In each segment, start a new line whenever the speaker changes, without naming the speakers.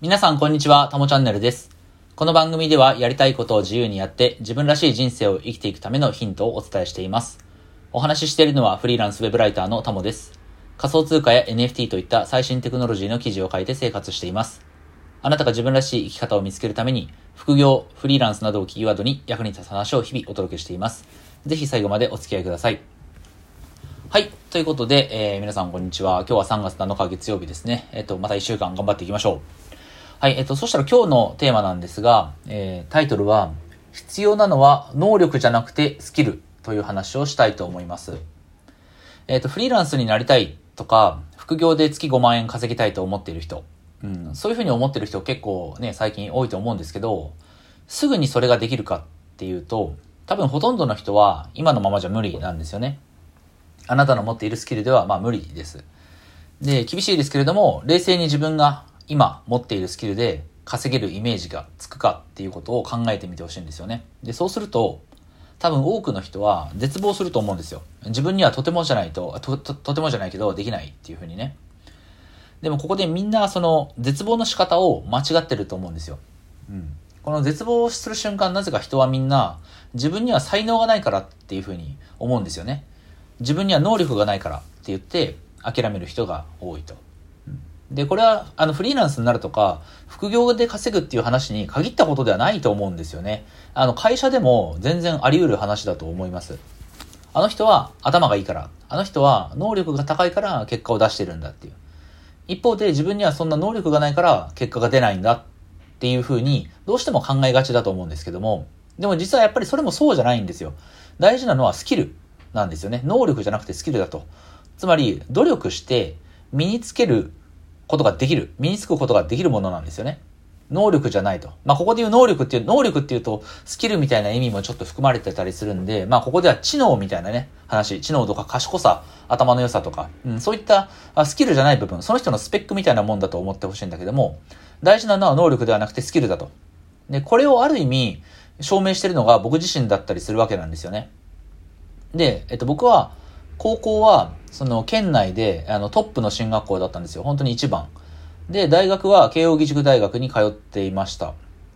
皆さんこんにちは、たもチャンネルです。この番組ではやりたいことを自由にやって自分らしい人生を生きていくためのヒントをお伝えしています。お話ししているのはフリーランスウェブライターのたもです。仮想通貨や NFT といった最新テクノロジーの記事を書いて生活しています。あなたが自分らしい生き方を見つけるために、副業、フリーランスなどをキーワードに役に立つ話を日々お届けしています。ぜひ最後までお付き合いください。はい。ということで、えー皆さんこんにちは。今日は3月7日月曜日ですね。えっ、と、また1週間頑張っていきましょう。はい。えっ、と、そしたら今日のテーマなんですが、えータイトルは、必要なのは能力じゃなくてスキルという話をしたいと思います。えっ、と、フリーランスになりたいとか、副業で月5万円稼ぎたいと思っている人、うん、そういうふうに思ってる人結構ね、最近多いと思うんですけど、すぐにそれができるかっていうと、多分ほとんどの人は今のままじゃ無理なんですよね。あなたの持っているスキルではまあ無理です。で、厳しいですけれども、冷静に自分が今持っているスキルで稼げるイメージがつくかっていうことを考えてみてほしいんですよね。で、そうすると、多分多くの人は絶望すると思うんですよ。自分にはとてもじゃないと、と、ととてもじゃないけどできないっていうふうにね。でもここでみんなその絶望の仕方を間違ってると思うんですよ。うん。この絶望する瞬間、なぜか人はみんな自分には才能がないからっていうふうに思うんですよね。自分には能力がないからって言って諦める人が多いと。で、これは、あの、フリーランスになるとか、副業で稼ぐっていう話に限ったことではないと思うんですよね。あの、会社でも全然あり得る話だと思います。あの人は頭がいいから、あの人は能力が高いから結果を出してるんだっていう。一方で自分にはそんな能力がないから結果が出ないんだっていうふうにどうしても考えがちだと思うんですけども、でも実はやっぱりそれもそうじゃないんですよ。大事なのはスキルなんですよね。能力じゃなくてスキルだと。つまり努力して身につけることができる、身につくことができるものなんですよね。能力じゃないと。まあ、ここで言う能力っていう、能力っていうと、スキルみたいな意味もちょっと含まれてたりするんで、まあ、ここでは知能みたいなね、話、知能とか賢さ、頭の良さとか、うん、そういったスキルじゃない部分、その人のスペックみたいなもんだと思ってほしいんだけども、大事なのは能力ではなくてスキルだと。で、これをある意味、証明してるのが僕自身だったりするわけなんですよね。で、えっと、僕は、高校は、その、県内で、あの、トップの進学校だったんですよ。本当に一番。で、大学は慶応義塾大学に通っていました。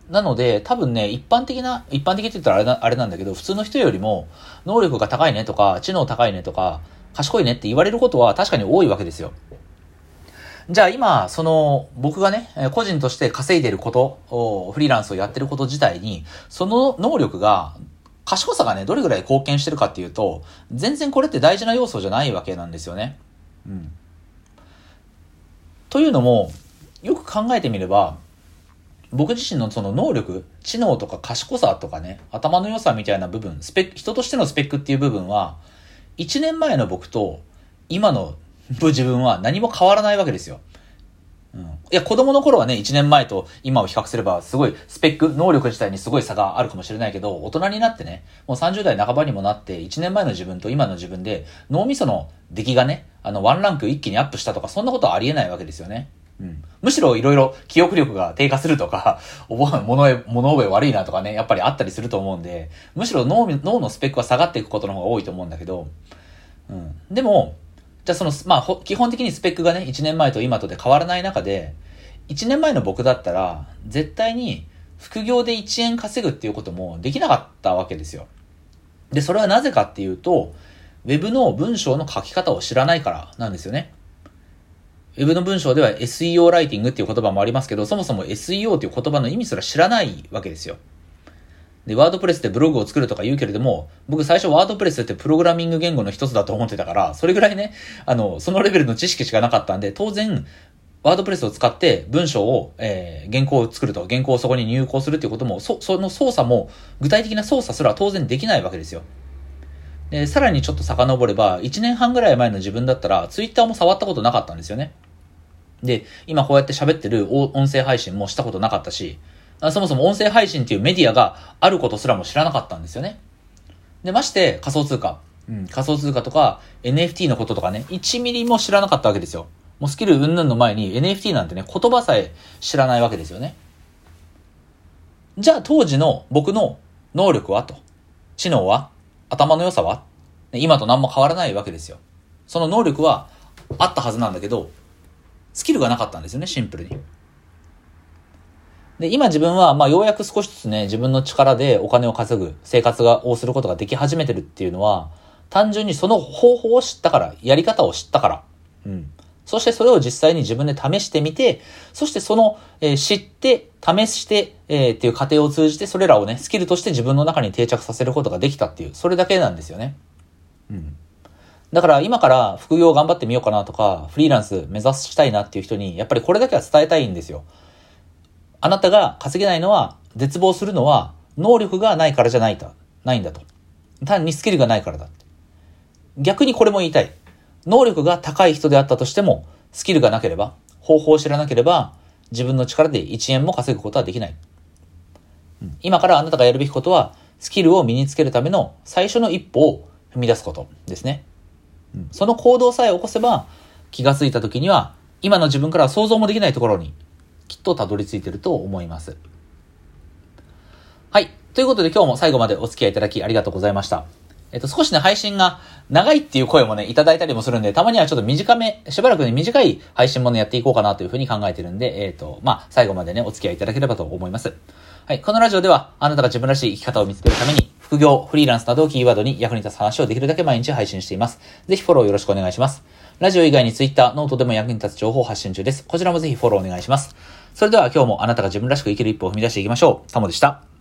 なので、多分ね、一般的な、一般的って言ったらあれなあれなんだけど、普通の人よりも、能力が高いねとか、知能高いねとか、賢いねって言われることは確かに多いわけですよ。じゃあ今、その、僕がね、個人として稼いでることを、フリーランスをやってること自体に、その能力が、賢さがね、どれぐらい貢献してるかっていうと、全然これって大事な要素じゃないわけなんですよね。うん。というのも、よく考えてみれば、僕自身のその能力、知能とか賢さとかね、頭の良さみたいな部分、スペック、人としてのスペックっていう部分は、1年前の僕と今の自分は何も変わらないわけですよ。いや、子供の頃はね、1年前と今を比較すれば、すごいスペック、能力自体にすごい差があるかもしれないけど、大人になってね、もう30代半ばにもなって、1年前の自分と今の自分で、脳みその出来がね、あの、ワンランク一気にアップしたとか、そんなことはありえないわけですよね。うん。むしろいろいろ記憶力が低下するとか、覚え、物覚え、物覚え悪いなとかね、やっぱりあったりすると思うんで、むしろ脳、脳のスペックは下がっていくことの方が多いと思うんだけど、うん。でも、じゃあその、まあ、基本的にスペックがね、1年前と今とで変わらない中で、1年前の僕だったら、絶対に副業で1円稼ぐっていうこともできなかったわけですよ。で、それはなぜかっていうと、ウェブの文章の書き方を知らないからなんですよね。ウェブの文章では SEO ライティングっていう言葉もありますけど、そもそも SEO っていう言葉の意味すら知らないわけですよ。で、ワードプレスでブログを作るとか言うけれども、僕最初ワードプレスってプログラミング言語の一つだと思ってたから、それぐらいね、あの、そのレベルの知識しかなかったんで、当然、ワードプレスを使って文章を、えー、原稿を作ると、原稿をそこに入稿するっていうことも、そ、その操作も、具体的な操作すら当然できないわけですよ。で、さらにちょっと遡れば、1年半ぐらい前の自分だったら、ツイッターも触ったことなかったんですよね。で、今こうやって喋ってる音声配信もしたことなかったし、そもそも音声配信っていうメディアがあることすらも知らなかったんですよね。で、まして仮想通貨。うん、仮想通貨とか NFT のこととかね、1ミリも知らなかったわけですよ。もうスキル云々の前に NFT なんてね、言葉さえ知らないわけですよね。じゃあ当時の僕の能力はと。知能は？頭の良さは？今と何も変わらないわけですよ。その能力はあったはずなんだけど、スキルがなかったんですよね、シンプルに。で、今自分は、まあ、ようやく少しずつね、自分の力でお金を稼ぐ、生活が、をすることができ始めてるっていうのは、単純にその方法を知ったから、やり方を知ったから。うん。そしてそれを実際に自分で試してみて、そしてその、えー、知って、試して、えー、っていう過程を通じて、それらをね、スキルとして自分の中に定着させることができたっていう、それだけなんですよね。うん。だから今から副業頑張ってみようかなとか、フリーランス目指したいなっていう人に、やっぱりこれだけは伝えたいんですよ。あなたが稼げないのは、絶望するのは、能力がないからじゃないと、ないんだと。単にスキルがないからだ。逆にこれも言いたい。能力が高い人であったとしても、スキルがなければ、方法を知らなければ、自分の力で1円も稼ぐことはできない。今からあなたがやるべきことは、スキルを身につけるための最初の一歩を踏み出すことですね。その行動さえ起こせば、気がついた時には、今の自分からは想像もできないところに、きっとたどり着いてると思います。はい。ということで今日も最後までお付き合いいただきありがとうございました。えっと、少しね、配信が長いっていう声もね、いただいたりもするんで、たまにはちょっと短め、しばらくね、短い配信もね、やっていこうかなというふうに考えてるんで、えっ、と、まあ、最後までね、お付き合いいただければと思います。はい。このラジオでは、あなたが自分らしい生き方を見つけるために、副業、フリーランスなどをキーワードに役に立つ話をできるだけ毎日配信しています。ぜひフォローよろしくお願いします。ラジオ以外に Twitter、 note でも役に立つ情報を発信中です。こちらもぜひフォローお願いします。それでは今日もあなたが自分らしく生きる一歩を踏み出していきましょう。タモでした。